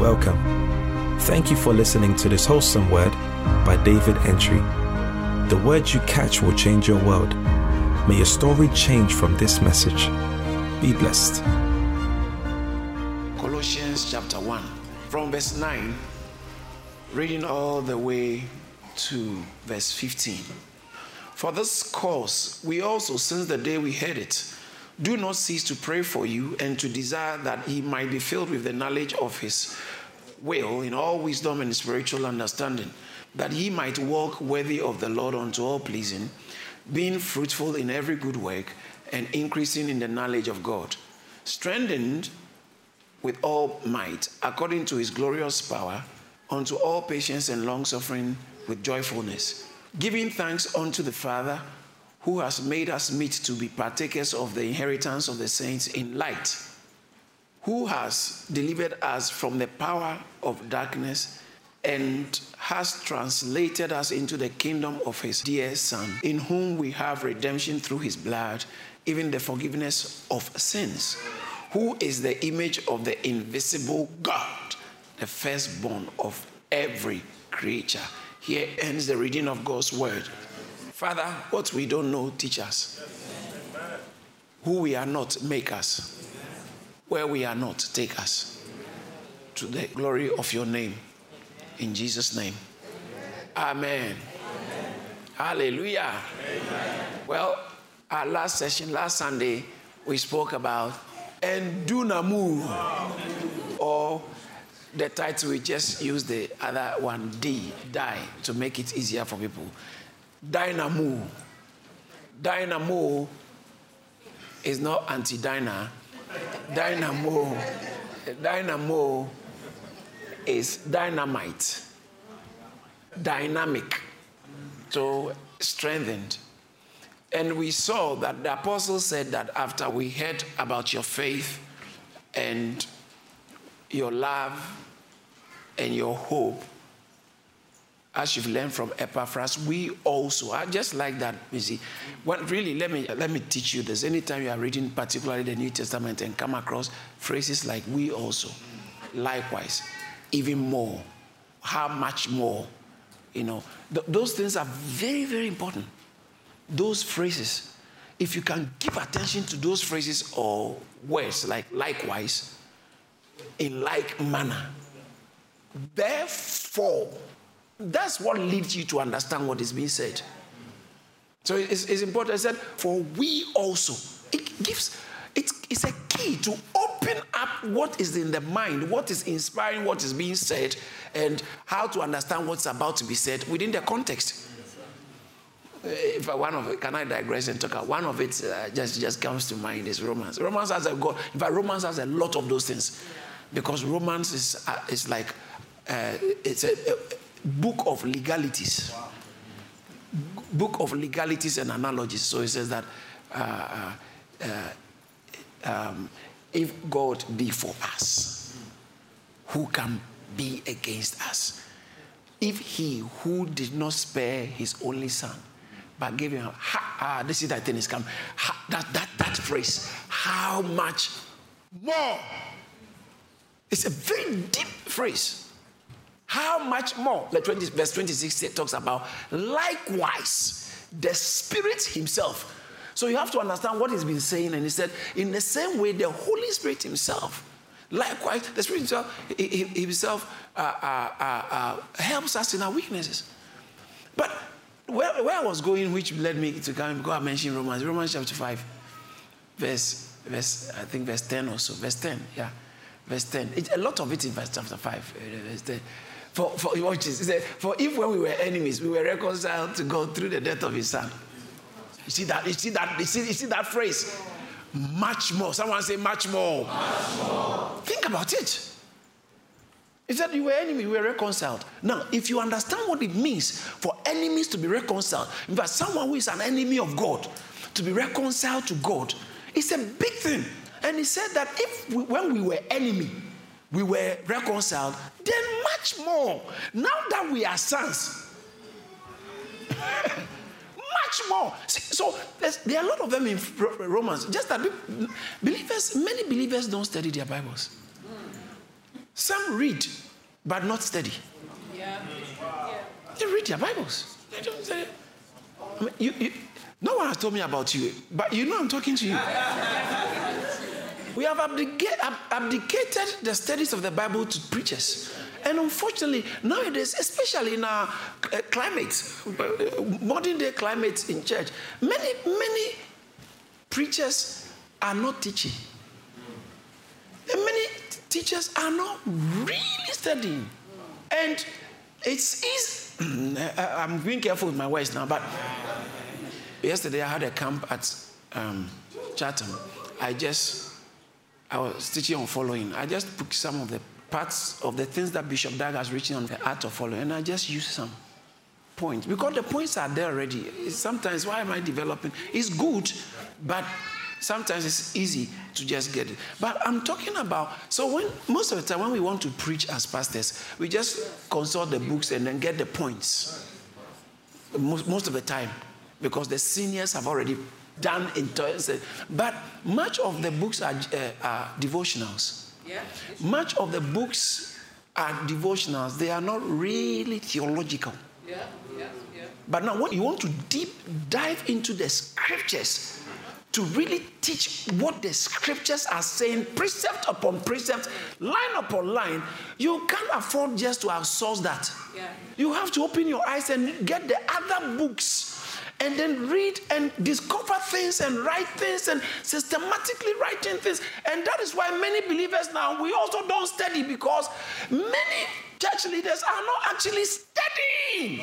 Welcome. Thank you for listening to this wholesome word by David Entry. The words you catch will change your world. May your story change from this message. Be blessed. Colossians chapter 1, from verse 9, reading all the way to verse 15. For this cause, we also, since the day we heard it, do not cease to pray for you and to desire that he might be filled with the knowledge of his will in all wisdom and spiritual understanding, that he might walk worthy of the Lord unto all pleasing, being fruitful in every good work and increasing in the knowledge of God, strengthened with all might according to his glorious power, unto all patience and long suffering with joyfulness, giving thanks unto the Father who has made us meet to be partakers of the inheritance of the saints in light, who has delivered us from the power of darkness and has translated us into the kingdom of his dear Son, in whom we have redemption through his blood, even the forgiveness of sins, who is the image of the invisible God, the firstborn of every creature. Here ends the reading of God's word. Father, what we don't know, teach us. Who we are not, make us. Where we are not, take us. To the glory of your name. In Jesus' name. Amen. Hallelujah. Well, our last session, last Sunday, we spoke about endunamu, or the title we just used the other one, D, die, to make it easier for people. Dynamo. Dynamo is not anti-dyna. Dynamo. Dynamo is dynamite. Dynamic. So strengthened. And we saw that the apostle said that after we heard about your faith and your love and your hope, as you've learned from Epaphras, we also, I just like that, you see. Well, really, let me, let me teach you this. Anytime you are reading particularly the New Testament and come across phrases like we also, likewise, even more, how much more, you know, th- those things are very, very important. Those phrases, if you can give attention to those phrases or words like likewise, in like manner, therefore, that's what leads you to understand what is being said. So it's, it's important. I said, for we also. It gives, it, it's a key to open up what is in the mind, what is inspiring, what is being said, and how to understand what's about to be said within the context. If one of it, can I digress and talk about one of it uh, just, just comes to mind is Romans. Romans has a God. In fact, Romans has a lot of those things because Romans is, uh, is like uh, it's a, a book of legalities. Book of legalities and analogies. So he says that uh, uh, um, if God be for us, who can be against us? If he who did not spare his only son, but gave him, ha, ah, this is that thing is come. Ha, that, that, that phrase, how much more? It's a very deep phrase. How much more? Like 20, verse 26 talks about likewise the Spirit Himself. So you have to understand what He's been saying. And He said, in the same way, the Holy Spirit Himself, likewise, the Spirit Himself, Himself uh, uh, uh, uh, helps us in our weaknesses. But where, where I was going, which led me to go and mention Romans, Romans chapter 5, verse, verse, I think verse 10 or so, verse 10, yeah, verse 10. It, a lot of it in verse chapter 5, uh, verse 10. For, for, watch this. He said, For if when we were enemies, we were reconciled to God through the death of his son. You see that? You see that? You see, you see that phrase? Much more. Someone say, much more. much more. Think about it. He said, You were enemy, we were reconciled. Now, if you understand what it means for enemies to be reconciled, in fact, someone who is an enemy of God to be reconciled to God, it's a big thing. And he said that if we, when we were enemy, we were reconciled, then much more. Now that we are sons, much more. See, so there are a lot of them in Romans. Just that believers, many believers don't study their Bibles. Some read, but not study. They read their Bibles. They don't say. I mean, you, you, no one has told me about you, but you know I'm talking to you. We have abdicated the studies of the Bible to preachers. And unfortunately, nowadays, especially in our uh, climate, uh, modern day climate in church, many, many preachers are not teaching. And many teachers are not really studying. And it's easy. I'm being careful with my words now, but yesterday I had a camp at um, Chatham. I just, I was teaching on following. I just took some of the parts of the things that Bishop Dag has written on the art of following, and I just used some points because the points are there already. Sometimes, why am I developing? It's good, but sometimes it's easy to just get it. But I'm talking about so when most of the time when we want to preach as pastors, we just consult the books and then get the points. Most, most of the time, because the seniors have already done in it. But much of the books are, uh, are devotionals. Yeah. Much of the books are devotionals. They are not really theological. Yeah. Yeah. Yeah. But now, when you want to deep dive into the scriptures to really teach what the scriptures are saying, precept upon precept, line upon line, you can't afford just to outsource that. Yeah. You have to open your eyes and get the other books and then read and discover things and write things and systematically writing things. And that is why many believers now, we also don't study because many church leaders are not actually studying.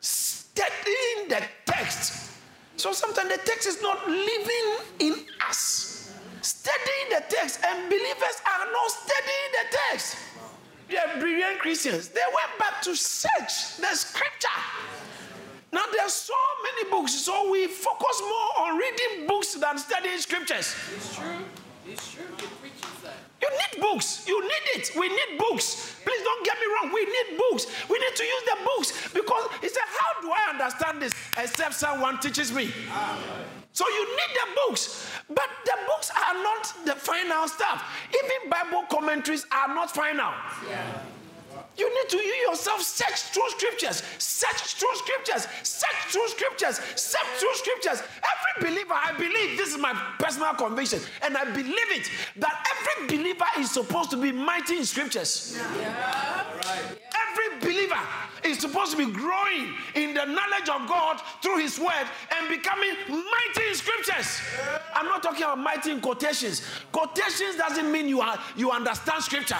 Studying the text. So sometimes the text is not living in us. Studying the text, and believers are not studying the text. They are brilliant Christians. They went back to search the scripture. Now there are so many books, so we focus more on reading books than studying scriptures. It's true. It's true. It preaches that. You need books. You need it. We need books. Please don't get me wrong. We need books. We need to use the books because he said, How do I understand this except someone teaches me? So you need the books, but the books are not the final stuff. Even Bible commentaries are not final. Yeah. You need to you yourself search through scriptures, search through scriptures, search through scriptures, search through scriptures. Every believer, I believe this is my personal conviction, and I believe it that every believer is supposed to be mighty in scriptures. Yeah. Every believer is supposed to be growing in the knowledge of God through His Word and becoming mighty in scriptures. I'm not talking about mighty in quotations. Quotations doesn't mean you are you understand scripture.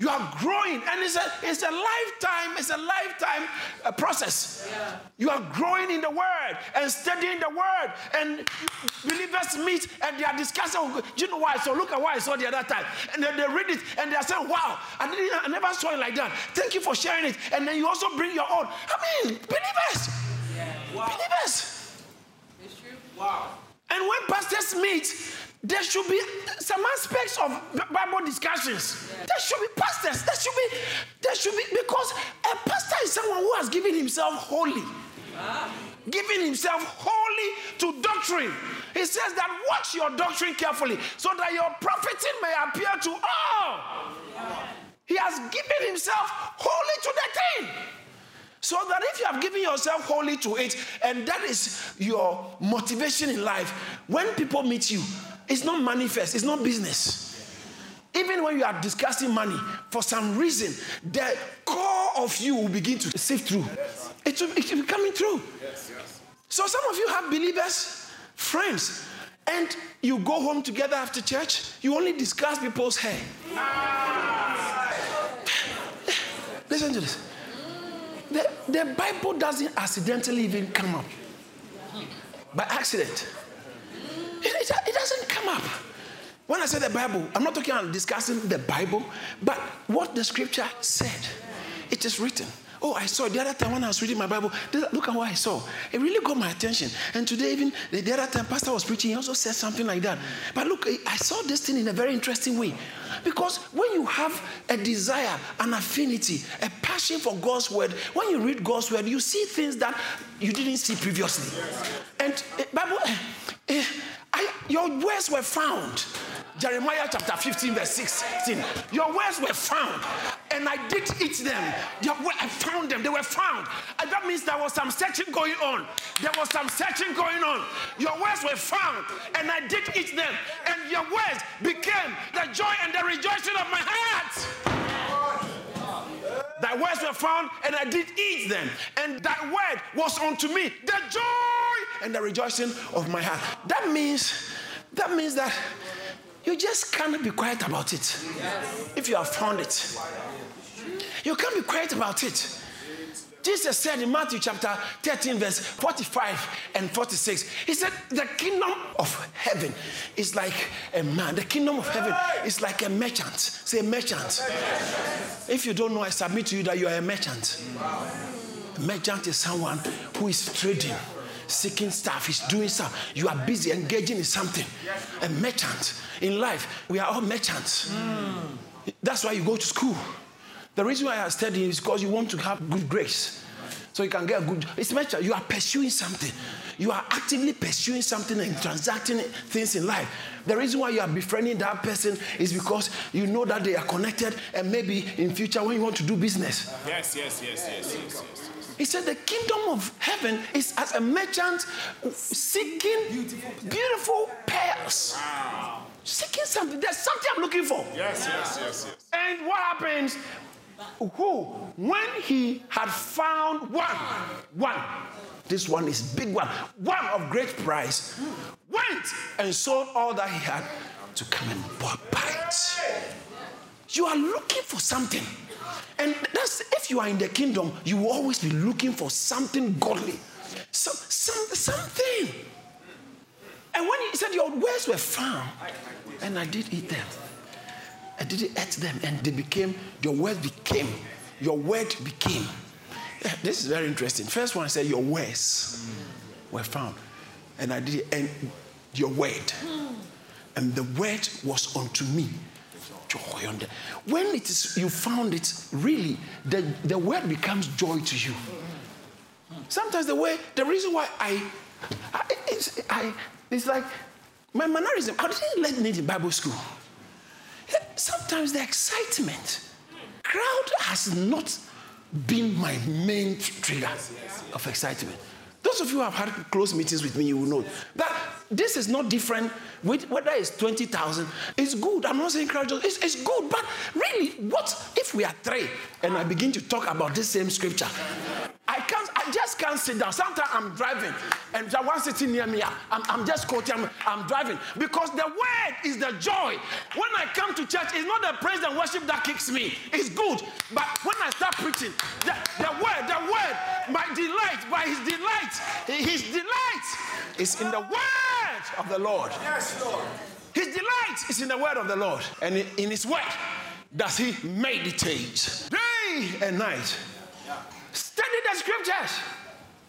You are growing, and it's a it's a lifetime. It's a lifetime uh, process. Yeah. You are growing in the Word and studying the Word, and believers meet and they are discussing. Oh, do you know why? So look at what I saw the other time, and then they read it and they are saying, "Wow, I, didn't, I never saw it like that. Thank you for sharing it." And then you also bring your own. I mean, believers, yeah. wow. believers. It's true. Wow. And when pastors meet, there should be some aspects of Bible discussions. There should be pastors. There should be, there should be, because a pastor is someone who has given himself wholly. Giving himself wholly to doctrine. He says that watch your doctrine carefully so that your profiting may appear to all. He has given himself wholly to the thing. So that if you have given yourself wholly to it, and that is your motivation in life, when people meet you, it's not manifest, it's not business. Even when you are discussing money, for some reason, the core of you will begin to sift through. It will, it will be coming through. So some of you have believers, friends, and you go home together after church, you only discuss people's hair. Listen to this. The, the Bible doesn't accidentally even come up by accident. It, it, doesn't come up. When I say the Bible, I'm not talking about discussing the Bible, but what the scripture said. It is written. Oh, I saw the other time when I was reading my Bible. Look at what I saw. It really got my attention. And today, even the other time, Pastor was preaching, he also said something like that. But look, I saw this thing in a very interesting way. Because when you have a desire, an affinity, a passion for God's word, when you read God's word, you see things that you didn't see previously. And uh, Bible, uh, uh, I, your words were found Jeremiah chapter 15, verse 16. Your words were found, and I did eat them. Your, I found them, they were found. And that means there was some searching going on. There was some searching going on. Your words were found, and I did eat them. And your words became the joy and the rejoicing of my heart. Thy words were found, and I did eat them. And thy word was unto me the joy and the rejoicing of my heart. That means, that means that you just can't be quiet about it. If you have found it, you can't be quiet about it. Jesus said in Matthew chapter 13, verse 45 and 46, He said, The kingdom of heaven is like a man. The kingdom of heaven is like a merchant. Say, merchant. If you don't know, I submit to you that you are a merchant. A merchant is someone who is trading seeking stuff, he's doing stuff. You are busy engaging in something. A merchant. In life, we are all merchants. That's why you go to school. The reason why I study is because you want to have good grace. So you can get a good It's merchant. You are pursuing something. You are actively pursuing something and transacting things in life. The reason why you are befriending that person is because you know that they are connected and maybe in future when you want to do business. Yes, yes, yes, yes, yes. yes. He said, The kingdom of heaven is as a merchant seeking beautiful, beautiful pearls. Wow. Seeking something. There's something I'm looking for. Yes, yes, yes, yes. And what happens? Who, when he had found one, one, this one is big one, one of great price, went and sold all that he had to come and buy it. You are looking for something. And that's if you are in the kingdom, you will always be looking for something godly. Some, some, something. And when he said, Your words were found, and I did eat them. I did eat them, and they became, your word became, your word became. Yeah, this is very interesting. First one said, Your words were found. And I did, and your word. And the word was unto me joy on when it is you found it really the, the word becomes joy to you sometimes the way the reason why i, I it's, I it's like my mannerism i didn't learn it in bible school sometimes the excitement crowd has not been my main trigger of excitement those of you who have had close meetings with me, you will know that this is not different with whether it's 20,000. It's good. I'm not saying crowd, it's, it's good. But really, what if we are three and I begin to talk about this same scripture? I can't, I just can't sit down. Sometimes I'm driving and one sitting near me, I'm, I'm just quoting, I'm, I'm, driving. Because the word is the joy. When I come to church, it's not the praise and worship that kicks me. It's good. But when I start preaching, the, the word, the word, my delight, by his delight, his delight is in the word of the Lord. Yes, Lord. His delight is in the word of the Lord. And in his word does he meditate day and night. Study the scriptures.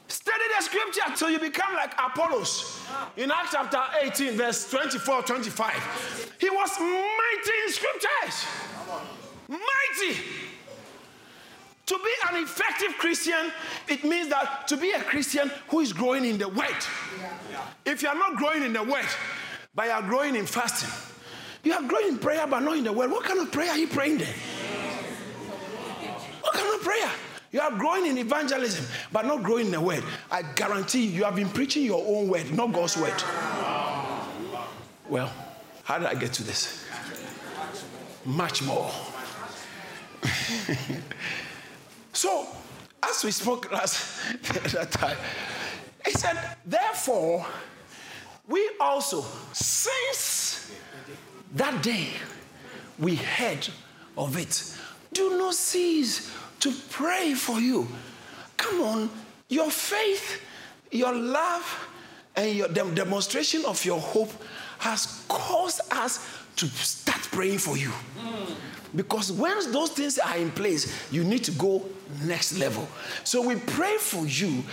Study the scripture until you become like Apollos. In Acts chapter 18, verse 24, 25. He was mighty in scriptures. Mighty. To be an effective Christian, it means that to be a Christian who is growing in the word. If you are not growing in the word, but you are growing in fasting, you are growing in prayer but not in the word. What kind of prayer are you praying there? What kind of prayer? You are growing in evangelism, but not growing in the word. I guarantee you, you have been preaching your own word, not God's word. Well, how did I get to this? Much more. so, as we spoke last that time, he said, therefore, we also, since that day we heard of it, do not cease to pray for you. Come on, your faith, your love, and your demonstration of your hope has caused us to start praying for you. Mm. Because once those things are in place, you need to go next level. So we pray for you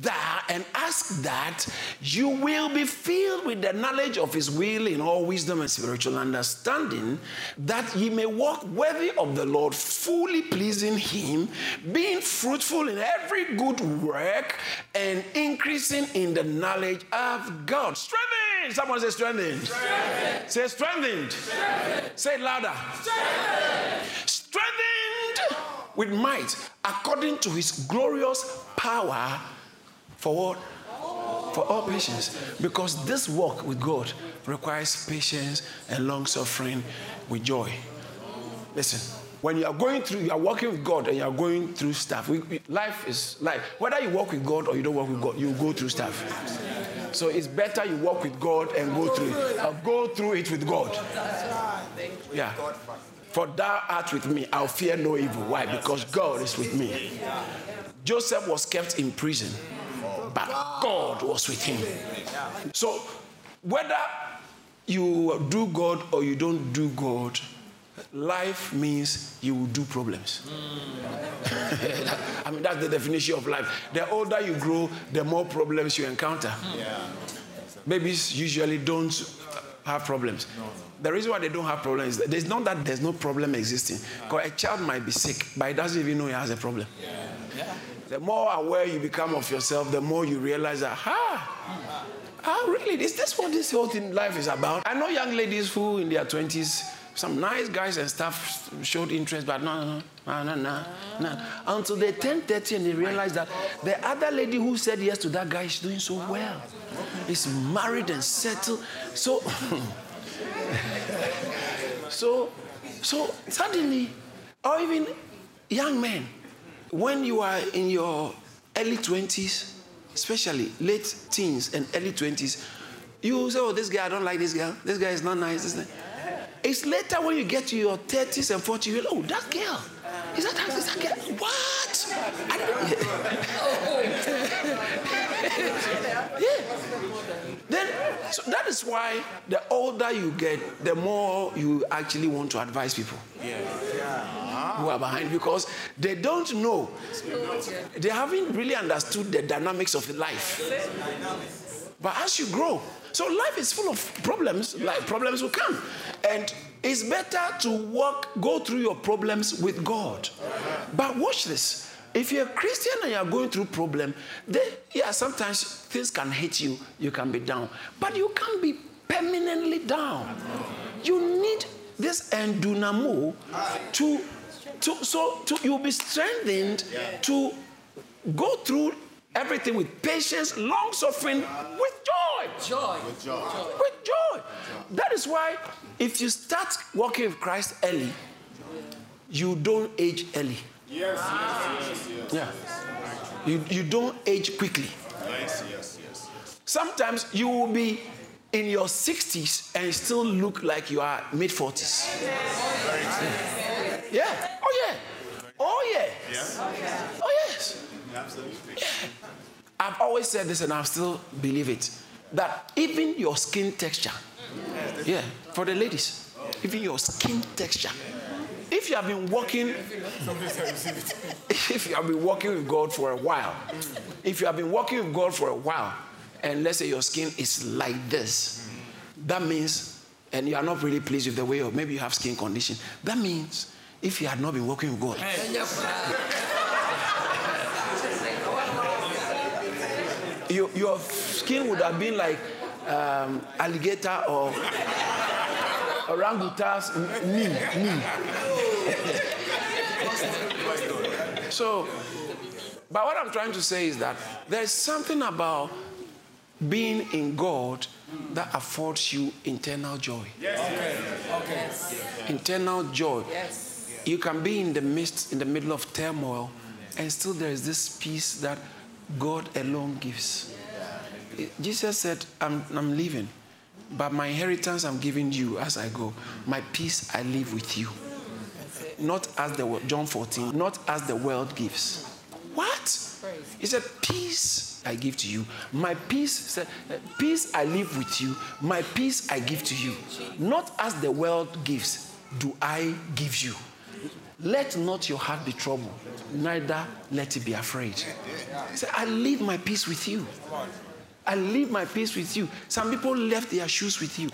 that and ask that you will be filled with the knowledge of his will in all wisdom and spiritual understanding, that ye may walk worthy of the Lord, fully pleasing him, being fruitful in every good work and increasing in the knowledge of God. Strengthen Strengthened. Someone say strengthened. Say strengthened. Say it louder. Strengthened with might according to his glorious power for what? For all patience. Because this walk with God requires patience and long suffering with joy. Listen, when you are going through, you are working with God and you are going through stuff. We, we- life is life. Whether you walk with God or you don't walk with God, you go through stuff. So it's better you walk with God and go through it. Or go through it with God. Yeah. For thou art with me, I'll fear no evil. Why? Because God is with me. Joseph was kept in prison, but God was with him. So whether you do God or you don't do God, life means you will do problems. I mean, that's the definition of life. The older you grow, the more problems you encounter. Yeah. Babies usually don't have problems. The reason why they don't have problems is that it's not that there's no problem existing. Because a child might be sick, but he doesn't even know he has a problem. Yeah. The more aware you become of yourself, the more you realize that, ah, ah, really? Is this what this whole thing life is about? I know young ladies who, in their 20s, some nice guys and stuff showed interest, but no, no, no, no, no, no. Until they turn 30 and they realize that the other lady who said yes to that guy is doing so well. Is married and settled. So, so, so suddenly, or even young men, when you are in your early 20s, especially late teens and early 20s, you say, Oh, this guy, I don't like this girl. This guy is not nice. This guy. It's later when you get to your 30s and 40s, you're like, Oh, that girl. Is that, that, is that girl? What? I don't- yeah. Then, so that is why the older you get, the more you actually want to advise people who are behind because they don't know. They haven't really understood the dynamics of life. But as you grow, so life is full of problems, like problems will come. And it's better to walk, go through your problems with God. But watch this. If you're a Christian and you're going through problem, then yeah, sometimes things can hit you, you can be down. But you can't be permanently down. You need this endunamo to, to so to you'll be strengthened to go through everything with patience, long suffering, with joy. Joy. With joy. With joy. That is why if you start walking with Christ early, you don't age early. Yes, yes, ah. yes, yes. Yeah. You, you don't age quickly. Yes, yes, yes. Sometimes you will be in your 60s and still look like you are mid 40s. Yeah. Oh, yeah. Oh, yeah. Oh, yes. Yeah. I've always said this and I still believe it that even your skin texture, yeah, for the ladies, even your skin texture. If you have been walking, if you have been walking with God for a while, if you have been walking with God for a while, and let's say your skin is like this, that means, and you are not really pleased with the way, or maybe you have skin condition, that means if you had not been walking with God, your, your skin would have been like um, alligator or orangutan's knee. knee. so, but what I'm trying to say is that there's something about being in God that affords you internal joy. Yes. Okay, okay internal joy. Yes. You can be in the midst, in the middle of turmoil, and still there is this peace that God alone gives. Jesus said, I'm, I'm leaving, but my inheritance I'm giving you as I go. My peace I leave with you. Not as the wo- John 14, not as the world gives. What? He said, Peace I give to you. My peace, peace I live with you. My peace I give to you. Not as the world gives, do I give you. Let not your heart be troubled, neither let it be afraid. He said, I leave my peace with you. I leave my peace with you. Some people left their shoes with you.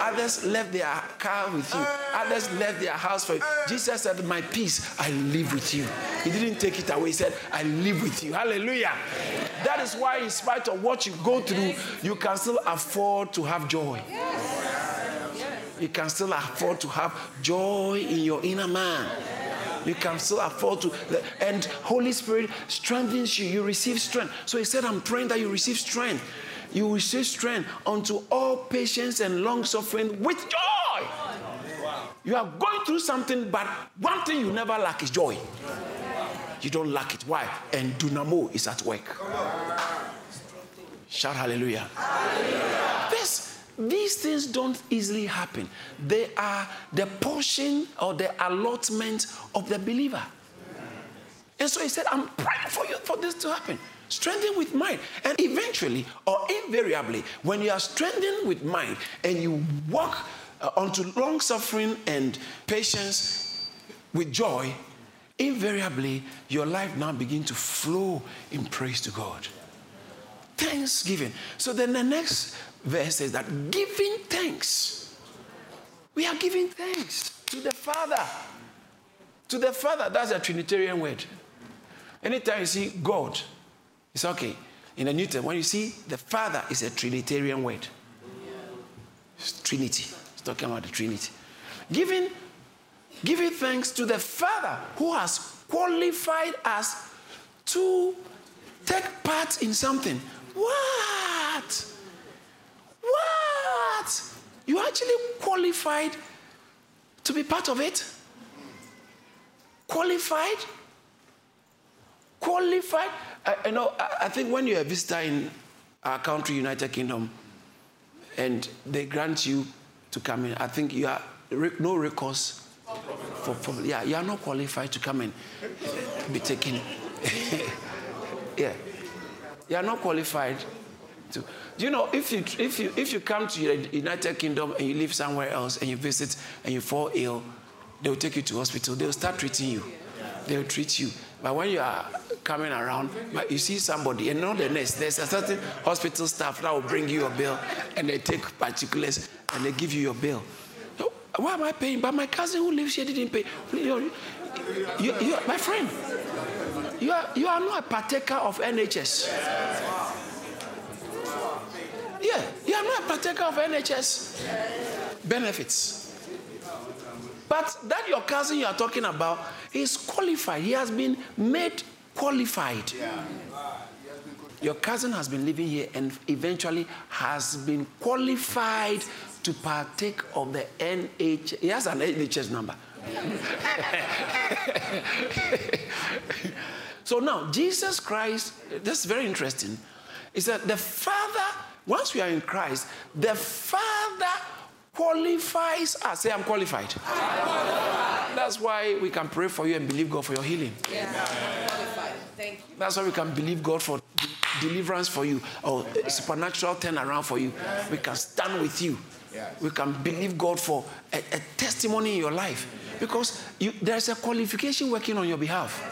Others left their car with you. Others left their house for you. Jesus said, My peace, I live with you. He didn't take it away. He said, I live with you. Hallelujah. That is why, in spite of what you go through, you can still afford to have joy. You can still afford to have joy in your inner man you can still afford to. And Holy Spirit strengthens you. You receive strength. So he said, I'm praying that you receive strength. You receive strength unto all patience and long suffering with joy. You are going through something, but one thing you never lack is joy. You don't lack it. Why? endunamo is at work. Shout hallelujah. hallelujah. This these things don't easily happen. They are the portion or the allotment of the believer. And so he said, I'm praying for you for this to happen. Strengthen with mind. And eventually, or invariably, when you are strengthened with mind and you walk uh, onto long suffering and patience with joy, invariably, your life now begins to flow in praise to God. Thanksgiving. So then the next verse says that giving thanks. We are giving thanks to the Father. To the Father, that's a Trinitarian word. Anytime you see God, it's okay. In the New Testament, when you see the Father, is a Trinitarian word. It's Trinity. It's talking about the Trinity. Giving, giving thanks to the Father who has qualified us to take part in something. What? What? You actually qualified to be part of it? Qualified? Qualified? I, know, I, I think when you're a visitor in our country, United Kingdom, and they grant you to come in, I think you are no recourse for, for yeah, you are not qualified to come and be taken. yeah. You are not qualified to. Do you know if you if you if you come to the United Kingdom and you live somewhere else and you visit and you fall ill, they will take you to hospital. They will start treating you. They will treat you. But when you are coming around, but you see somebody and not the nurse, there's a certain hospital staff that will bring you your bill and they take particulars and they give you your bill. Why am I paying? But my cousin who lives here didn't pay. You, you, you, my friend, you are, you are not a partaker of NHS. Yeah, you are not a partaker of NHS benefits. But that your cousin you are talking about is qualified. He has been made qualified. Your cousin has been living here and eventually has been qualified to partake of the NHS. He has an NHS number. so now, Jesus Christ, that's very interesting, is that the Father once we are in Christ, the Father qualifies us. Say, I'm qualified. That's why we can pray for you and believe God for your healing. Yes, qualified. Thank you. That's why we can believe God for deliverance for you or supernatural turnaround for you. We can stand with you. We can believe God for a, a testimony in your life because you, there's a qualification working on your behalf.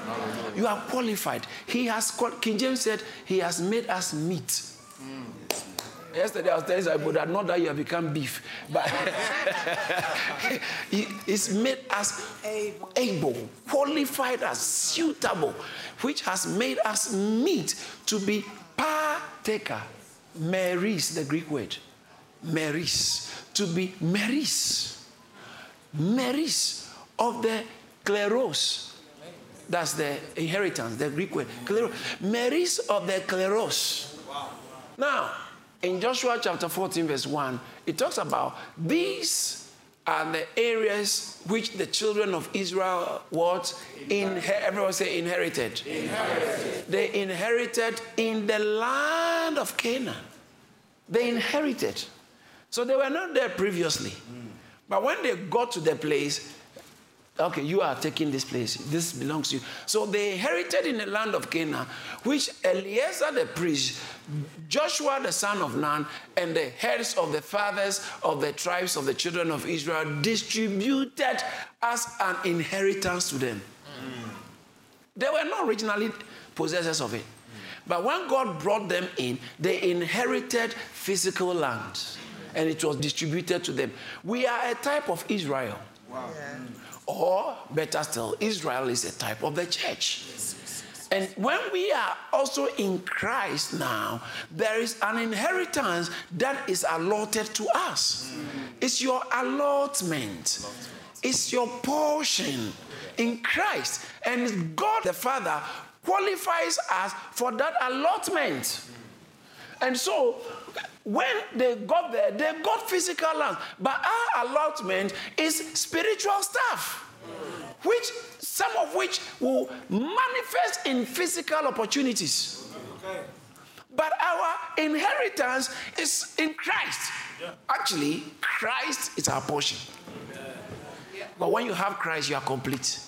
You are qualified. He has, King James said, He has made us meet Yesterday I was telling somebody that not that you have become beef, but it's made us able. able, qualified as suitable, which has made us meet to be partaker. Meris, the Greek word. Meris. To be meris. Meris of the kleros. That's the inheritance, the Greek word. Kleros. Meris of the kleros. Now, in Joshua chapter 14, verse 1, it talks about these are the areas which the children of Israel what inher- everyone say inherited. inherited. They inherited in the land of Canaan. They inherited. So they were not there previously. Mm. But when they got to the place, okay, you are taking this place. This belongs to you. So they inherited in the land of Canaan, which Eleazar the priest, Joshua the son of Nun, and the heads of the fathers of the tribes of the children of Israel distributed as an inheritance to them. Mm. They were not originally possessors of it. But when God brought them in, they inherited physical land. and it was distributed to them. We are a type of Israel. Or, better still, Israel is a type of the church. And when we are also in Christ now, there is an inheritance that is allotted to us. It's your allotment, it's your portion in Christ. And God the Father qualifies us for that allotment. And so, when they got there, they got physical land. But our allotment is spiritual stuff, which some of which will manifest in physical opportunities. But our inheritance is in Christ. Actually, Christ is our portion. But when you have Christ, you are complete.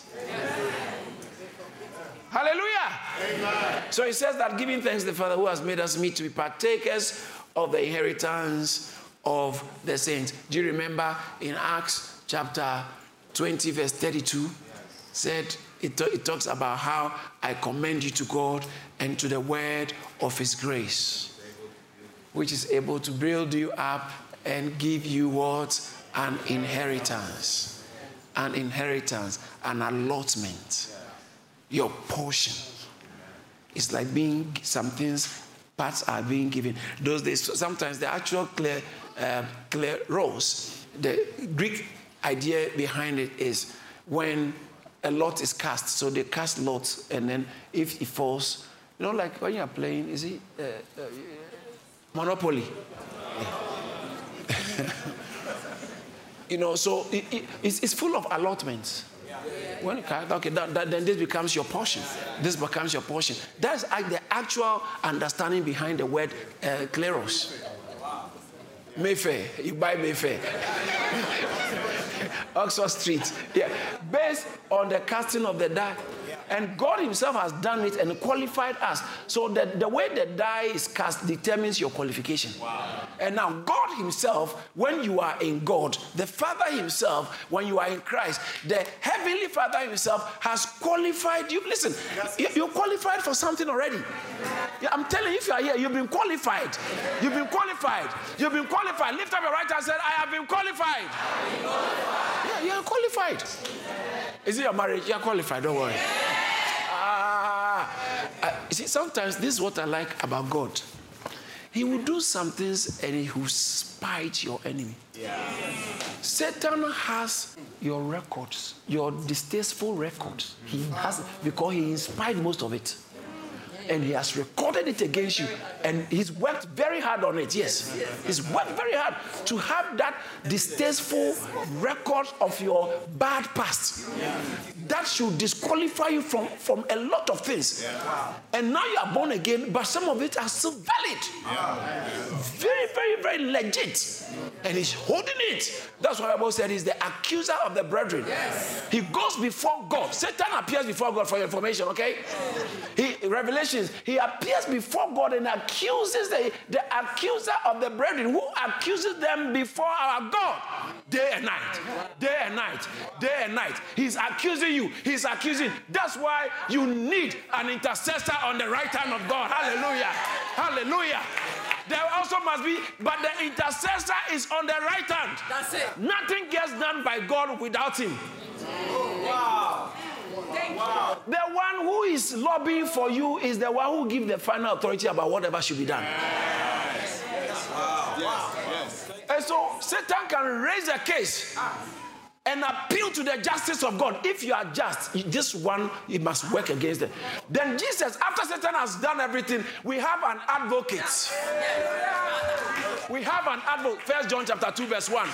Hallelujah. Amen. So he says that giving thanks to the Father who has made us meet to be partakers of the inheritance of the saints. Do you remember in Acts chapter 20, verse 32? Said it, it talks about how I commend you to God and to the word of his grace, which is able to build you up and give you what? An inheritance. An inheritance, an allotment your portion. It's like being some things, parts are being given. Those days, sometimes the actual clear, uh, clear the Greek idea behind it is when a lot is cast, so they cast lots, and then if it falls, you know, like when you're playing, is it uh, uh, Monopoly? you know, so it, it, it's, it's full of allotments. When you okay, that, that, then this becomes your portion. This becomes your portion. That's the actual understanding behind the word uh, kleros. Mayfair, you buy Mayfair. Oxford Street. Yeah. Based on the casting of the die. And God Himself has done it and qualified us. So that the way the die is cast determines your qualification. Wow. And now, God Himself, when you are in God, the Father Himself, when you are in Christ, the Heavenly Father Himself has qualified you. Listen, you're qualified for something already. I'm telling you, if you are here, you've been qualified. You've been qualified. You've been qualified. Lift up your right hand and say, I have been qualified. Been qualified. Yeah, you are qualified. Is it your marriage? You are qualified, don't worry. Ah, uh, see, sometimes this is what I like about God. He will do some things and he will spite your enemy. Yeah. Satan has your records, your distasteful records. He has because he inspired most of it and he has recorded it against you. And he's worked very hard on it. Yes. He's worked very hard to have that distasteful record of your bad past. That should disqualify you from, from a lot of things. And now you are born again, but some of it are still valid. Very, very, very legit. And he's holding it. That's why the Bible said he's the accuser of the brethren. He goes before God. Satan appears before God for your information, okay? He Revelation he appears before God and accuses the, the accuser of the brethren who accuses them before our God day and night. Day and night. Day and night. He's accusing you. He's accusing. That's why you need an intercessor on the right hand of God. Hallelujah. Hallelujah. There also must be, but the intercessor is on the right hand. That's it. Nothing gets done by God without him. Wow. Wow. The one who is lobbying for you is the one who gives the final authority about whatever should be done. Yes. Yes. Wow. Yes. yes. And so Satan can raise a case and appeal to the justice of God. If you are just, this one, you must work against it. Then Jesus, after Satan has done everything, we have an advocate. We have an advocate. First John chapter 2, verse 1.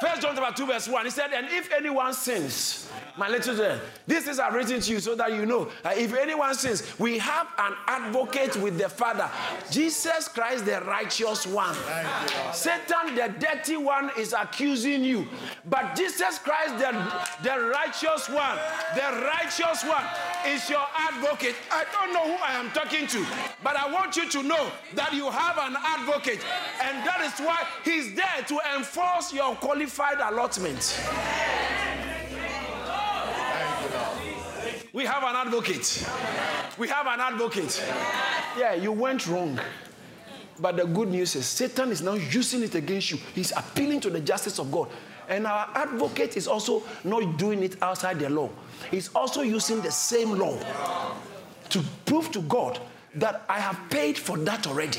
First John chapter 2, verse 1. He said, And if anyone sins, my little children, this is I've written to you so that you know that if anyone sins, we have an advocate with the Father, Jesus Christ, the righteous one. Satan, the dirty one, is accusing you, but Jesus Christ, the, the righteous one, the righteous one, is your advocate. I don't know who I am talking to, but I want you to know that you have an advocate, and that is why he's there to enforce your qualified allotment. Have an advocate. We have an advocate. Yeah, you went wrong. But the good news is Satan is now using it against you. He's appealing to the justice of God. And our advocate is also not doing it outside the law. He's also using the same law to prove to God that I have paid for that already.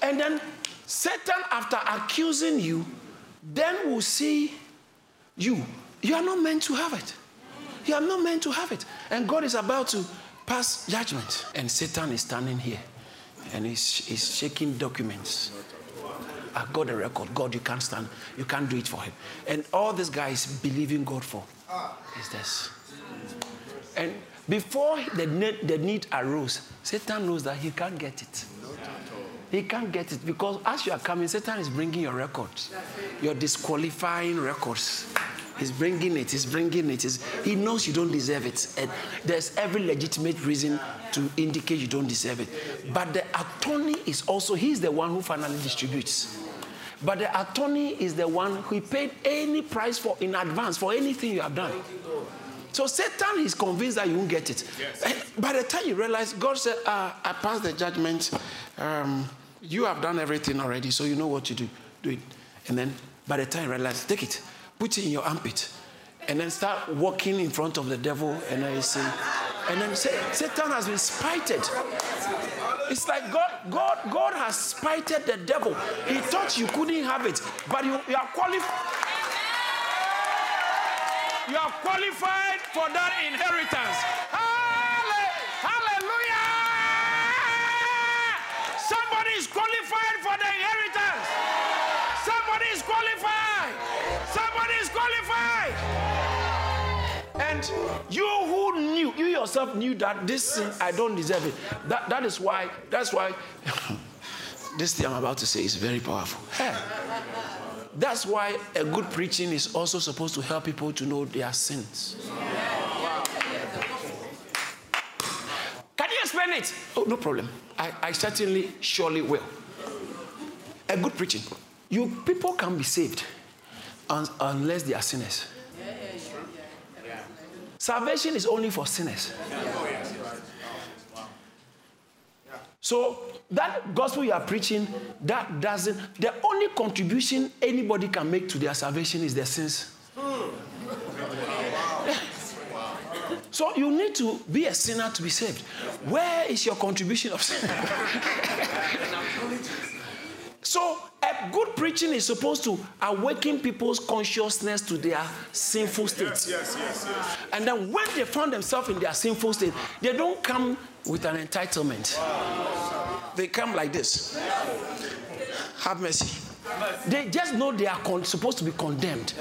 And then Satan, after accusing you, then will see you. You are not meant to have it. You are not meant to have it. And God is about to pass judgment. And Satan is standing here and he's, he's shaking documents. I got a record. God, you can't stand. You can't do it for him. And all this guy is believing God for is this. And before the need, the need arose, Satan knows that he can't get it. He can't get it because as you are coming, Satan is bringing your records. You're disqualifying records. He's bringing it. He's bringing it. He's, he knows you don't deserve it. And there's every legitimate reason to indicate you don't deserve it. But the attorney is also, he's the one who finally distributes. But the attorney is the one who paid any price for in advance for anything you have done. So Satan is convinced that you won't get it. Yes. And by the time you realize, God said, ah, I passed the judgment. Um, you have done everything already, so you know what to do. Do it. And then by the time you realize, take it, put it in your armpit, and then start walking in front of the devil, and you say, and then say, Satan has been spited. It's like God, God, God has spited the devil. He thought you couldn't have it, but you, you are qualified. You are qualified for that inheritance. Hallelujah! Somebody is qualified for the inheritance. Somebody is qualified. Somebody is And you who knew, you yourself knew that this sin, I don't deserve it. That, that is why, that's why this thing I'm about to say is very powerful. Hey. That's why a good preaching is also supposed to help people to know their sins. Can you explain it? Oh, no problem. I, I certainly, surely will. A good preaching. You people can be saved un, unless they are sinners. Salvation is only for sinners. So that gospel you are preaching, that doesn't, the only contribution anybody can make to their salvation is their sins. So you need to be a sinner to be saved. Where is your contribution of sin? so a good preaching is supposed to awaken people's consciousness to their sinful state. Yes, yes, yes, yes. And then when they find themselves in their sinful state, they don't come with an entitlement. They come like this Have mercy. They just know they are supposed to be condemned,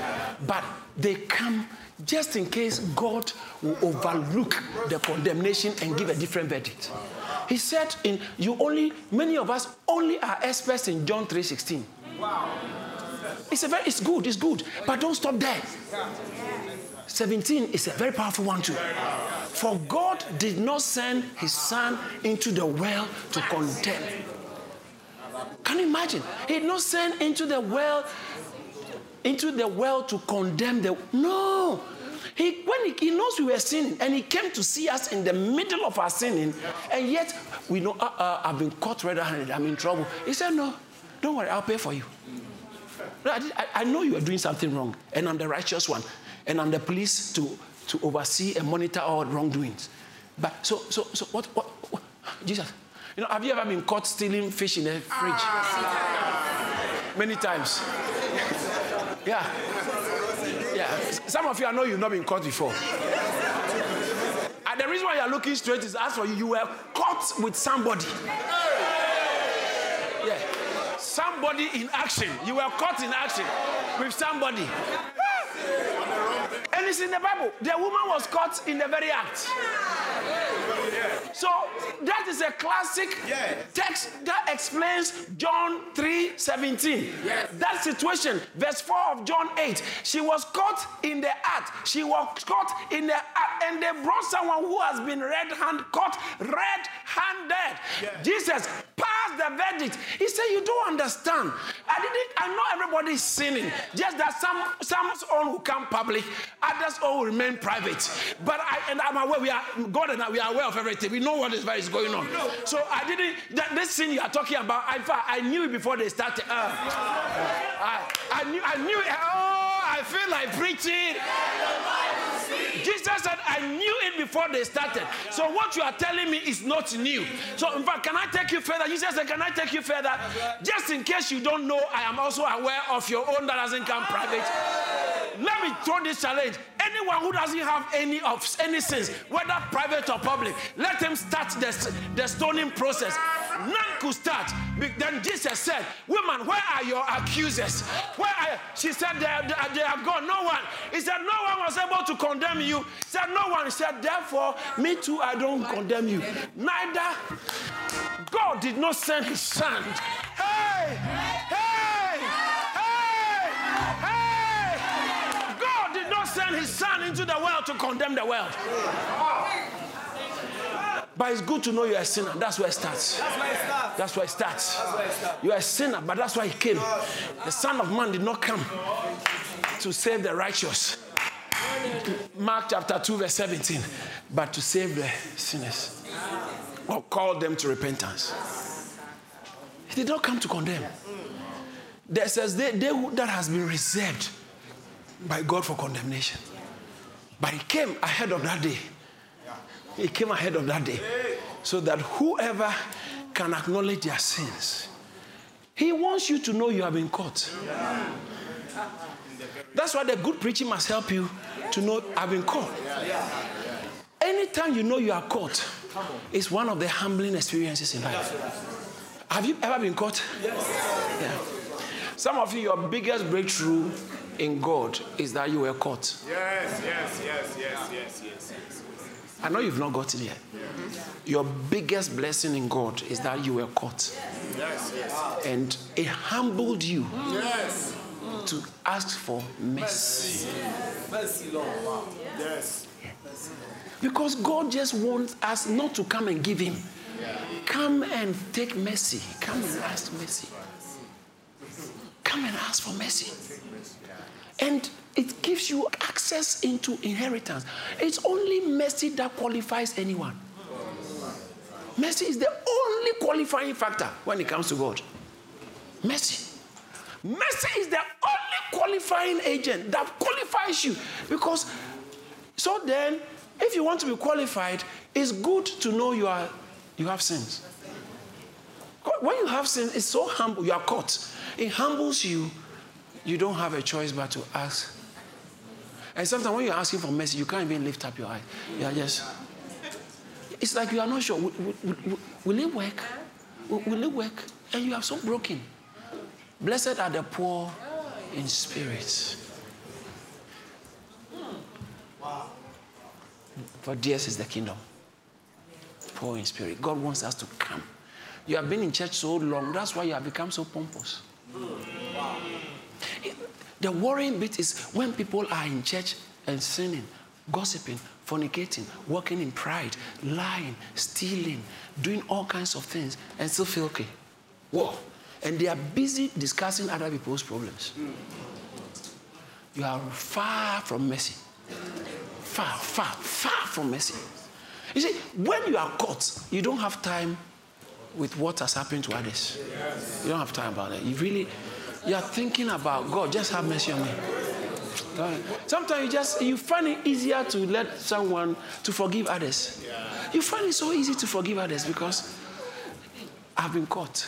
but they come just in case God will overlook the condemnation and give a different verdict. He said, "In you only many of us only are experts in John 3:16." Wow. It's a very it's good, it's good, but don't stop there. 17 is a very powerful one too. For God did not send his son into the well to condemn. Can you imagine? He did not send into the well into the well to condemn the no. He when he, he knows we were sinning and he came to see us in the middle of our sinning, and yet we know uh, uh, I've been caught red-handed. I'm in trouble. He said, "No, don't worry. I'll pay for you. I, I know you are doing something wrong, and I'm the righteous one and I'm the police to, to oversee and monitor all wrongdoings. But so, so, so what, what, what, Jesus, you know, have you ever been caught stealing fish in the fridge? Many times. yeah. Some of you, I know you've not been caught before. And the reason why you're looking straight is as for you, you were caught with somebody. Yeah. Somebody in action. You were caught in action with somebody. And it's in the Bible. The woman was caught in the very act. So that is a classic text that explains John 3 17. That situation, verse 4 of John 8. She was caught in the act. She was caught in the act, and they brought someone who has been red hand caught red handed. Jesus passed the verdict. He said, You don't understand. I didn't, I know everybody is sinning. Just that some some's own will come public, others all will remain private. But I and I'm aware we are God and I we are aware of everything. We know what is, going on. So I didn't that this thing you are talking about. I I knew it before they started. Uh, I, I knew I knew. Oh, I feel like preaching. Jesus said, I knew it before they started. So what you are telling me is not new. So in fact, can I take you further? Jesus said, Can I take you further? Just in case you don't know, I am also aware of your own that doesn't come private. Let me throw this challenge. Anyone who doesn't have any of any sins, whether private or public, let them start the, the stoning process. None could start. Then Jesus said, Woman, where are your accusers? Where are she said they are, they are gone. No one. He said, No one was able to condemn you. He said, No one. He said, Therefore, me too, I don't condemn you. Neither God did not send his son. Hey! Hey! His son into the world to condemn the world. But it's good to know you're a sinner. That's where it starts. That's where it starts. That's where it starts. You're a sinner, but that's why he came. The Son of Man did not come to save the righteous. Mark chapter 2, verse 17. But to save the sinners or call them to repentance. He did not come to condemn. There says they, they that has been reserved by God for condemnation. But he came ahead of that day he came ahead of that day. So that whoever can acknowledge their sins, he wants you to know you have been caught. That's why the good preaching must help you to know I've been caught. Anytime you know you are caught, it's one of the humbling experiences in life. Have you ever been caught? Yes. Yeah. Some of you, your biggest breakthrough in God is that you were caught. Yes, yes, yes, yes, yes, yes. I know you've not gotten yet. Your biggest blessing in God is that you were caught. Yes, yes. And it humbled you Yes. to ask for mercy. Mercy, Lord. Yes. Because God just wants us not to come and give Him. Come and take mercy. Come and ask mercy. Come and ask for mercy. And it gives you access into inheritance. It's only mercy that qualifies anyone. Mercy is the only qualifying factor when it comes to God. Mercy. Mercy is the only qualifying agent that qualifies you. Because, so then, if you want to be qualified, it's good to know you, are, you have sins. When you have sins, it's so humble, you are caught. It humbles you. You don't have a choice but to ask and sometimes when you're asking for mercy, you can't even lift up your eyes. You are just. It's like you are not sure. Will, will, will it work? Will, will, it work? And you are so broken. Blessed are the poor in spirit. For theirs is the kingdom. Poor in spirit. God wants us to come. You have been in church so long, that's why you have become so pompous. The worrying bit is when people are in church and sinning, gossiping, fornicating, walking in pride, lying, stealing, doing all kinds of things, and still feel okay. Whoa. And they are busy discussing other people's problems. You are far from mercy. Far, far, far from mercy. You see, when you are caught, you don't have time with what has happened to others. You don't have time about it. You really, you are thinking about God, just have mercy on me. Sometimes you just you find it easier to let someone to forgive others. You find it so easy to forgive others because I've been caught.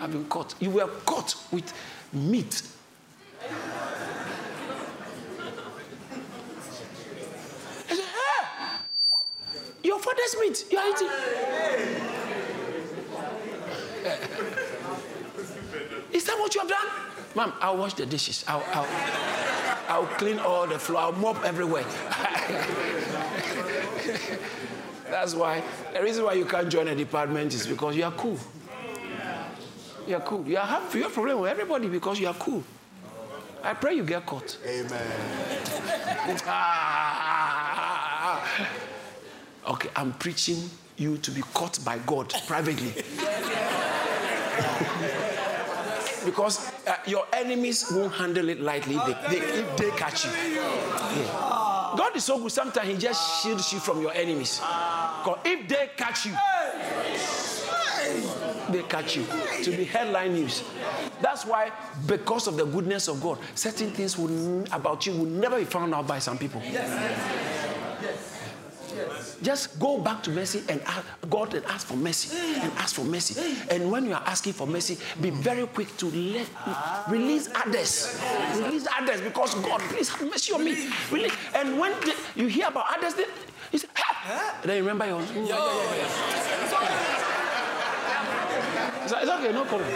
I've been caught. You were caught with meat. Hey, your father's meat. You are eating. What you have done? Mom, I'll wash the dishes. I'll, I'll, I'll clean all the floor. I'll mop everywhere. That's why the reason why you can't join a department is because you are cool. You are cool. You have, you have problem with everybody because you are cool. I pray you get caught. Amen. okay, I'm preaching you to be caught by God privately. because uh, your enemies won't handle it lightly if they, they, if they catch you. Yeah. God is so good, sometimes He just shields you from your enemies. Because if they catch you, they catch you to be headline news. That's why, because of the goodness of God, certain things will, about you will never be found out by some people. Just go back to mercy and ask God and ask for mercy and ask for mercy. And when you are asking for mercy, be very quick to let release others. Release others because God, please have mercy on me. Release. And when the, you hear about others, then you say, "Help!" Then you remember your. Yeah, yeah, yeah. It's, it's okay, no comment.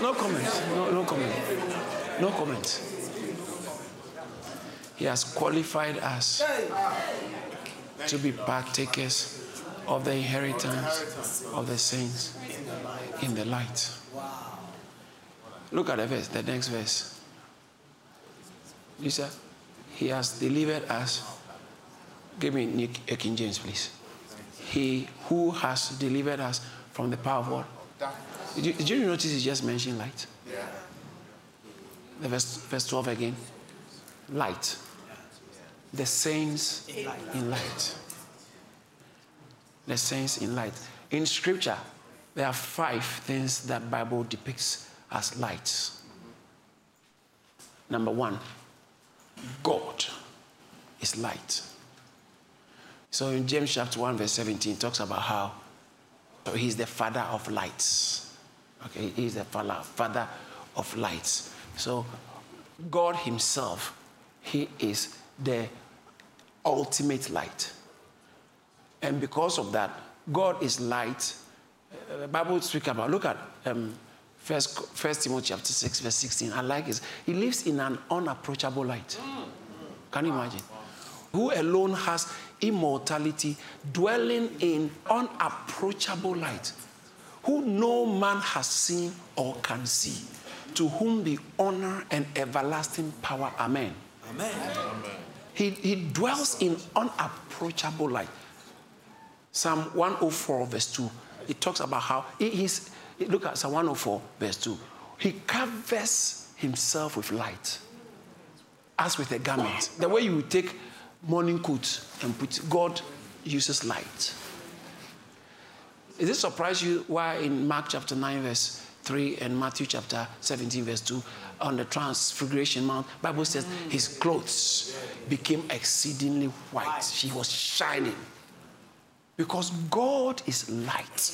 No comment. No, no comment. No comment. He has qualified us to be partakers of the inheritance of the saints in the light. Look at the verse, the next verse. You said, He has delivered us. Give me New King James, please. He who has delivered us from the power of what? Did you, did you notice he just mentioned light? Yeah. The verse, verse 12 again. Light the saints in light. The saints in light. In scripture, there are five things that Bible depicts as lights. Number one, God is light. So in James chapter 1, verse 17, it talks about how he's the father of lights. Okay, he's the father, father of lights. So God Himself, He is the ultimate light. And because of that, God is light. Uh, the Bible speaks about, look at um, First, First Timothy chapter 6, verse 16. I like it. He lives in an unapproachable light. Can you imagine? Who alone has immortality, dwelling in unapproachable light, who no man has seen or can see, to whom be honor and everlasting power. Amen. Amen. Amen. He, he dwells in unapproachable light. Psalm 104, verse 2, it talks about how he, he's, look at Psalm 104, verse 2. He covers himself with light, as with a garment. The way you would take morning coat and put, God uses light. Does it surprise you why in Mark chapter 9, verse 3 and Matthew chapter 17, verse 2, on the transfiguration mount, Bible says his clothes became exceedingly white. She was shining. Because God is light.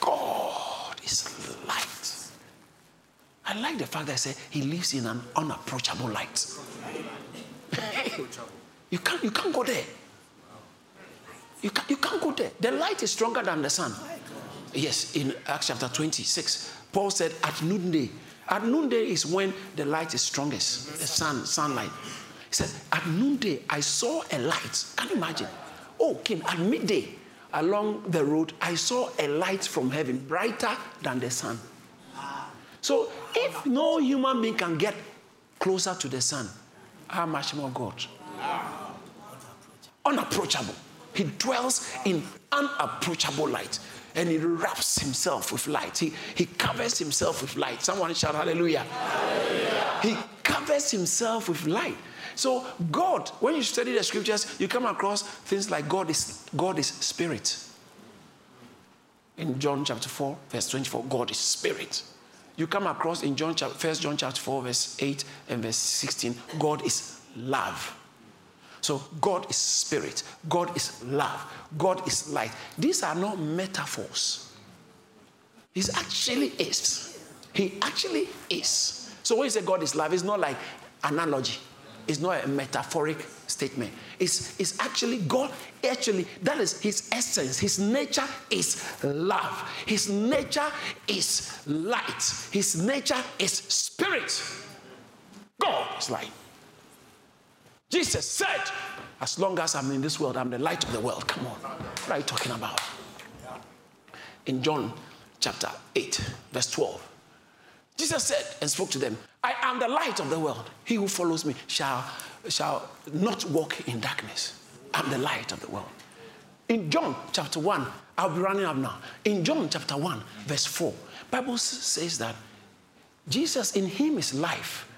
God is light. I like the fact that I say he lives in an unapproachable light. you, can't, you can't go there. You can't, you can't go there. The light is stronger than the sun. Yes, in Acts chapter 26, Paul said, At noonday, at noonday is when the light is strongest, the sun, sunlight. He said, At noonday, I saw a light. Can you imagine? Oh, King, at midday, along the road, I saw a light from heaven, brighter than the sun. So, if no human being can get closer to the sun, how much more God? Unapproachable. He dwells in unapproachable light and he wraps himself with light. He, he covers himself with light. Someone shout hallelujah. hallelujah. He covers himself with light. So God, when you study the scriptures, you come across things like God is God is spirit. In John chapter 4, verse 24, God is spirit. You come across in John chapter, 1 John chapter 4, verse 8 and verse 16, God is love. So God is spirit, God is love, God is light. These are not metaphors. He actually is. He actually is. So when you say God is love, it's not like analogy. It's not a metaphoric statement. It's, it's actually God, actually, that is his essence. His nature is love. His nature is light. His nature is spirit. God is light. Jesus said, As long as I'm in this world, I'm the light of the world. Come on. What are you talking about? In John chapter 8, verse 12, Jesus said and spoke to them, I am the light of the world. He who follows me shall, shall not walk in darkness. I'm the light of the world. In John chapter 1, I'll be running up now. In John chapter 1, verse 4, Bible says that Jesus in him is life,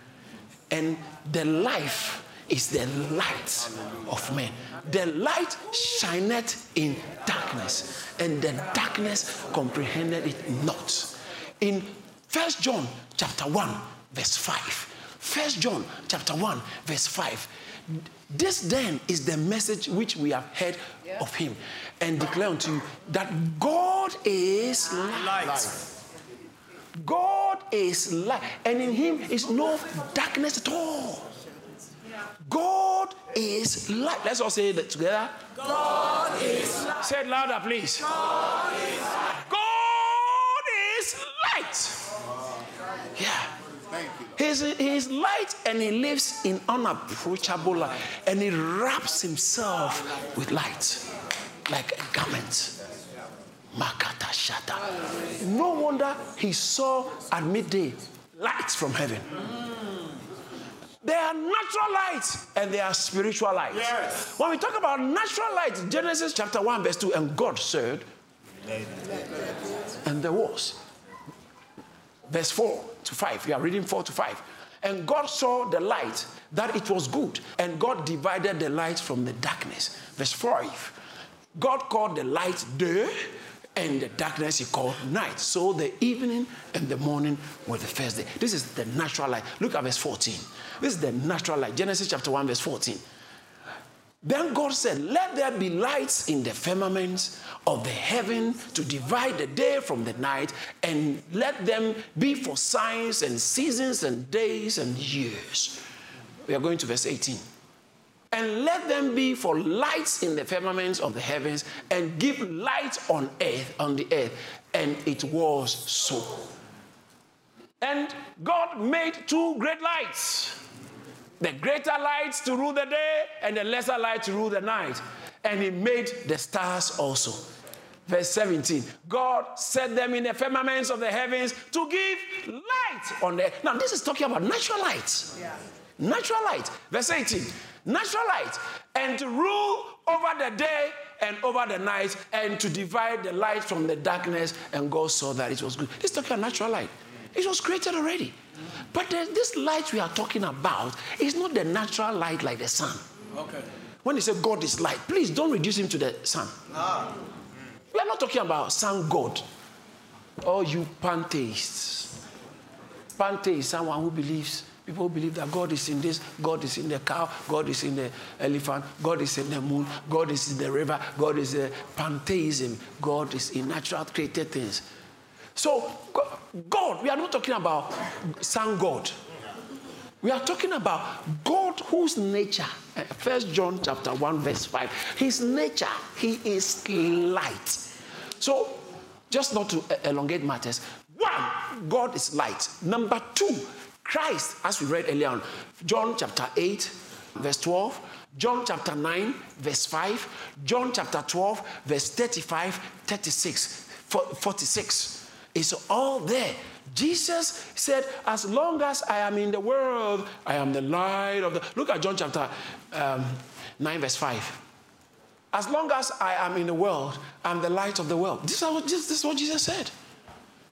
and the life is the light of men. The light shineth in darkness, and the darkness comprehended it not. In First John chapter 1, verse 5. First John chapter 1, verse 5. This then is the message which we have heard of him and declare unto you that God is light. God is light, and in him is no darkness at all. God is light. Let's all say that together. God is light. Say it louder, please. God is light. God is light. Yeah. He's, he's light and he lives in unapproachable light and he wraps himself with light like a garment. Makata shata. No wonder he saw at midday light from heaven. There are natural lights and there are spiritual lights. Yes. When we talk about natural light, Genesis chapter 1, verse 2, and God said, and there was. Verse 4 to 5. We are reading 4 to 5. And God saw the light that it was good, and God divided the light from the darkness. Verse 5. God called the light day, and the darkness he called night. So the evening and the morning were the first day. This is the natural light. Look at verse 14. This is the natural light. Genesis chapter 1, verse 14. Then God said, Let there be lights in the firmament of the heaven to divide the day from the night, and let them be for signs and seasons and days and years. We are going to verse 18. And let them be for lights in the firmaments of the heavens, and give light on earth, on the earth. And it was so. And God made two great lights the greater lights to rule the day and the lesser light to rule the night. And he made the stars also. Verse 17 God set them in the firmaments of the heavens to give light on the Now, this is talking about natural light. yeah. Natural light. Verse 18 Natural light. And to rule over the day and over the night and to divide the light from the darkness. And God saw that it was good. This is talking about natural light. It was created already. But this light we are talking about is not the natural light like the sun. Okay. When he said God is light, please don't reduce him to the sun. Ah. We are not talking about sun God. Oh, you pantheists. Pantheist, someone who believes, people believe that God is in this, God is in the cow, God is in the elephant, God is in the moon, God is in the river, God is in pantheism, God is in natural created things. So, God, we are not talking about sun God. We are talking about God whose nature, uh, First John chapter 1, verse 5, his nature, he is light. So, just not to uh, elongate matters, one, God is light. Number two, Christ, as we read earlier on, John chapter 8, verse 12, John chapter 9, verse 5, John chapter 12, verse 35, 36, 46. It's all there. Jesus said, As long as I am in the world, I am the light of the. Look at John chapter um, 9, verse 5. As long as I am in the world, I'm the light of the world. This is what, this, this is what Jesus said.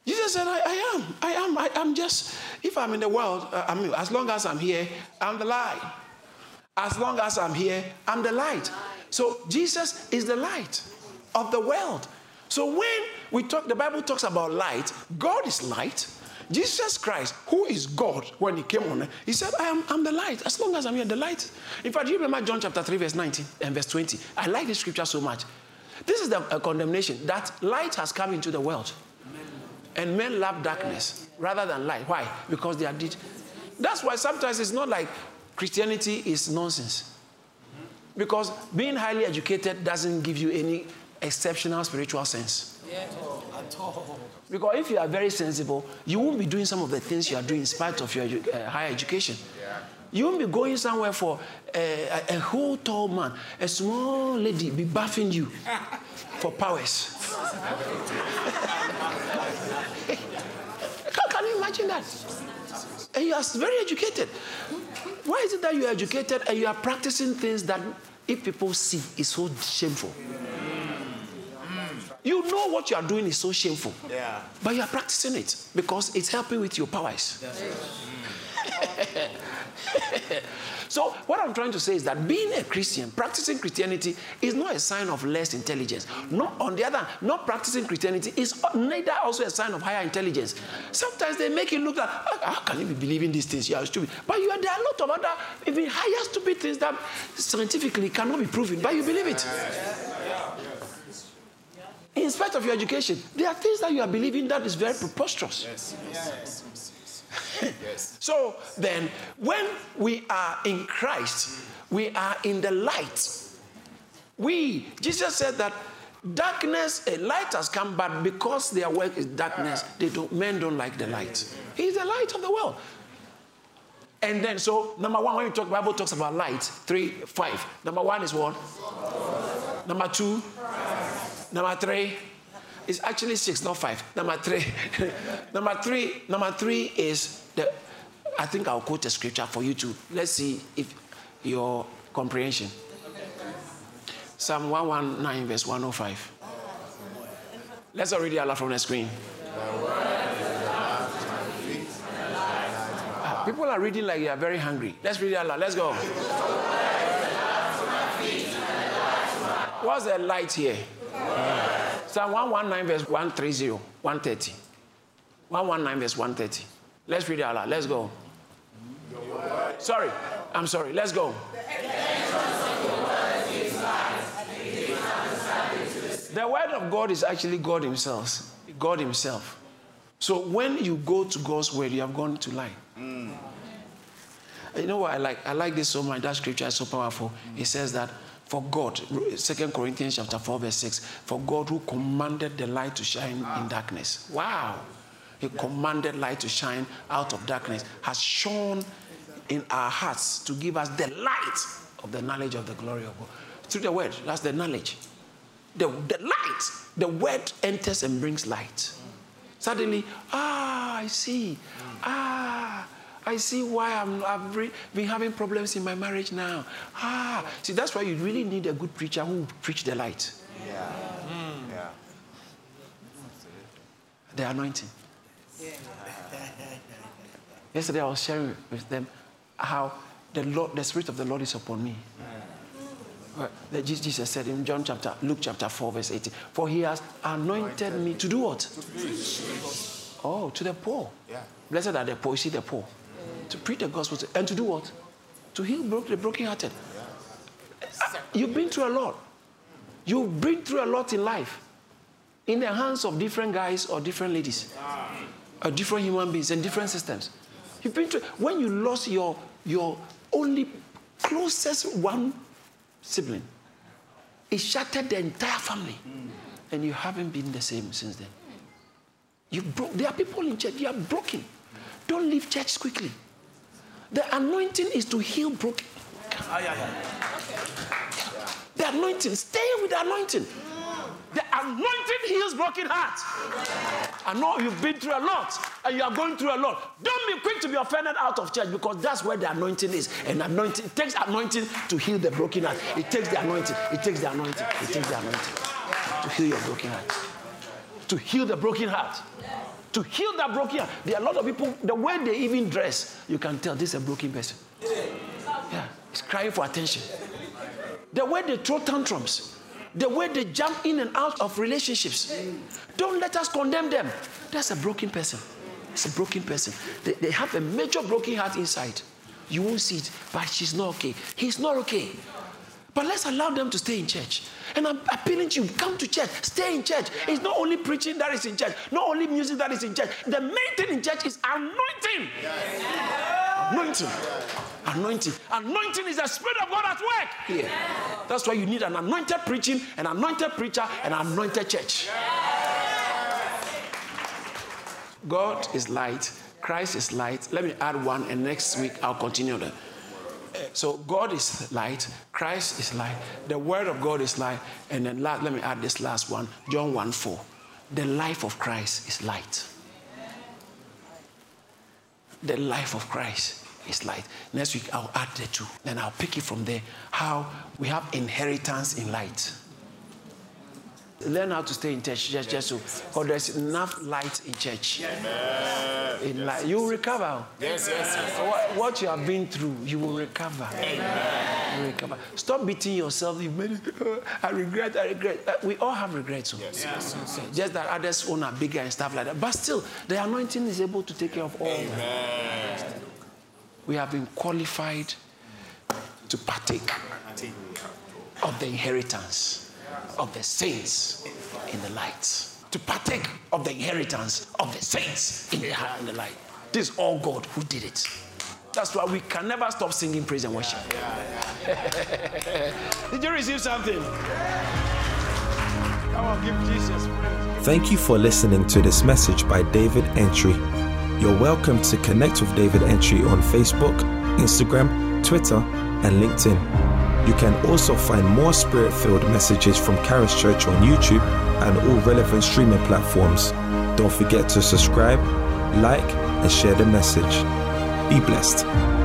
Jesus said, I, I am. I am. I am just, if I'm in the world, uh, I mean, as long as I'm here, I'm the light. As long as I'm here, I'm the light. So Jesus is the light of the world. So when we talk, the Bible talks about light, God is light. Jesus Christ, who is God, when he came on, he said, I am I'm the light. As long as I'm here, the light. In fact, you remember John chapter 3, verse 19 and verse 20. I like this scripture so much. This is the condemnation that light has come into the world. And men love darkness rather than light. Why? Because they are did. That's why sometimes it's not like Christianity is nonsense. Because being highly educated doesn't give you any exceptional spiritual sense. Yeah. Because if you are very sensible, you won't be doing some of the things you are doing in spite of your edu- uh, higher education. Yeah. You won't be going somewhere for uh, a, a whole tall man, a small lady be buffing you for powers. Can, can you imagine that? And you are very educated. Why is it that you are educated and you are practicing things that if people see is so shameful? You know what you are doing is so shameful. Yeah. But you are practicing it because it's helping with your powers. so, what I'm trying to say is that being a Christian, practicing Christianity, is not a sign of less intelligence. Not on the other, hand, not practicing Christianity is neither also a sign of higher intelligence. Sometimes they make you look like, "Ah, how can you be believing these things? You are stupid. But you are, there are a lot of other, even higher stupid things that scientifically cannot be proven, but you believe it. In spite of your education, there are things that you are believing that is very preposterous. Yes. Yes. Yes. So then, when we are in Christ, we are in the light. We, Jesus said that darkness, a light has come, but because their work is darkness, they don't, men don't like the light. He's the light of the world. And then, so number one, when you talk, Bible talks about light, three, five. Number one is what? Number two, number three is actually six, not five. Number three, number three, number three is the. I think I'll quote a scripture for you to let's see if your comprehension. Psalm 119, verse 105. Let's already aloud from the screen. Ah, People are reading like they are very hungry. Let's read aloud. Let's go. What's the light here? Psalm 119, verse 130, 130. 119, verse 130. Let's read it aloud. Let's go. Sorry, I'm sorry. Let's go. The word of God is actually God Himself. God Himself. So when you go to God's word, you have gone to lie. Mm. You know what I like? I like this so much. That scripture is so powerful. It says that for God, Second Corinthians chapter 4, verse 6, for God who commanded the light to shine in darkness. Wow. He commanded light to shine out of darkness, has shone in our hearts to give us the light of the knowledge of the glory of God. Through the word, that's the knowledge. The, the light, the word enters and brings light. Suddenly, ah, I see. Ah, I see why I'm, I've re- been having problems in my marriage now. Ah, see, that's why you really need a good preacher who will preach the light, Yeah. yeah. the anointing. Yeah. Yesterday, I was sharing with them how the Lord, the Spirit of the Lord is upon me. That Jesus said in John chapter, Luke chapter 4, verse 18, For he has anointed me to do what? Oh, to the poor. Yeah. Blessed are the poor. You see the poor. To preach the gospel to- and to do what? To heal bro- the brokenhearted. You've been through a lot. You've been through a lot in life. In the hands of different guys or different ladies. Or different human beings and different systems. You've been through when you lost your your only closest one sibling. It shattered the entire family. And you haven't been the same since then. You broke. There are people in church, you are broken. Don't leave church quickly. The anointing is to heal broken. The anointing, stay with the anointing. The anointing heals broken hearts. I know you've been through a lot and you are going through a lot. Don't be quick to be offended out of church because that's where the anointing is. And anointing it takes anointing to heal the broken heart. It takes the anointing. It takes the anointing. It takes the anointing to heal your broken heart. To heal the broken heart. To heal that broken heart. There are a lot of people, the way they even dress, you can tell this is a broken person. Yeah, he's crying for attention. The way they throw tantrums, the way they jump in and out of relationships. Don't let us condemn them. That's a broken person. It's a broken person. They, they have a major broken heart inside. You won't see it, but she's not okay. He's not okay. But let's allow them to stay in church. And I'm appealing to you come to church, stay in church. It's not only preaching that is in church, not only music that is in church. The main thing in church is anointing. Anointing. Anointing. Anointing is the Spirit of God at work here. That's why you need an anointed preaching, an anointed preacher, an anointed church. God is light, Christ is light. Let me add one, and next week I'll continue that. So God is light, Christ is light, the word of God is light, and then last, let me add this last one, John 1 4. The life of Christ is light. The life of Christ is light. Next week I'll add the two. Then I'll pick it from there. How we have inheritance in light. Learn how to stay in church just, just so because there's enough light in church. In light, you will recover. Yes, yes, yes. What, what you have been through, you will recover. You recover. Stop beating yourself. You made it. I regret. I regret. Uh, we all have regrets. so. Yes, yes, yes. Just that others own are bigger and stuff like that. But still, the anointing is able to take care of all. Amen. We have been qualified to partake of the inheritance of the saints in the light. To partake of the inheritance of the saints in the, in the light. This is all God who did it. That's why we can never stop singing praise and worship. did you receive something? Come on, give Jesus praise. Thank you for listening to this message by David Entry. You're welcome to connect with David Entry on Facebook, Instagram, Twitter, and LinkedIn. You can also find more spirit filled messages from Charis Church on YouTube and all relevant streaming platforms. Don't forget to subscribe, like, and share the message. Be blessed.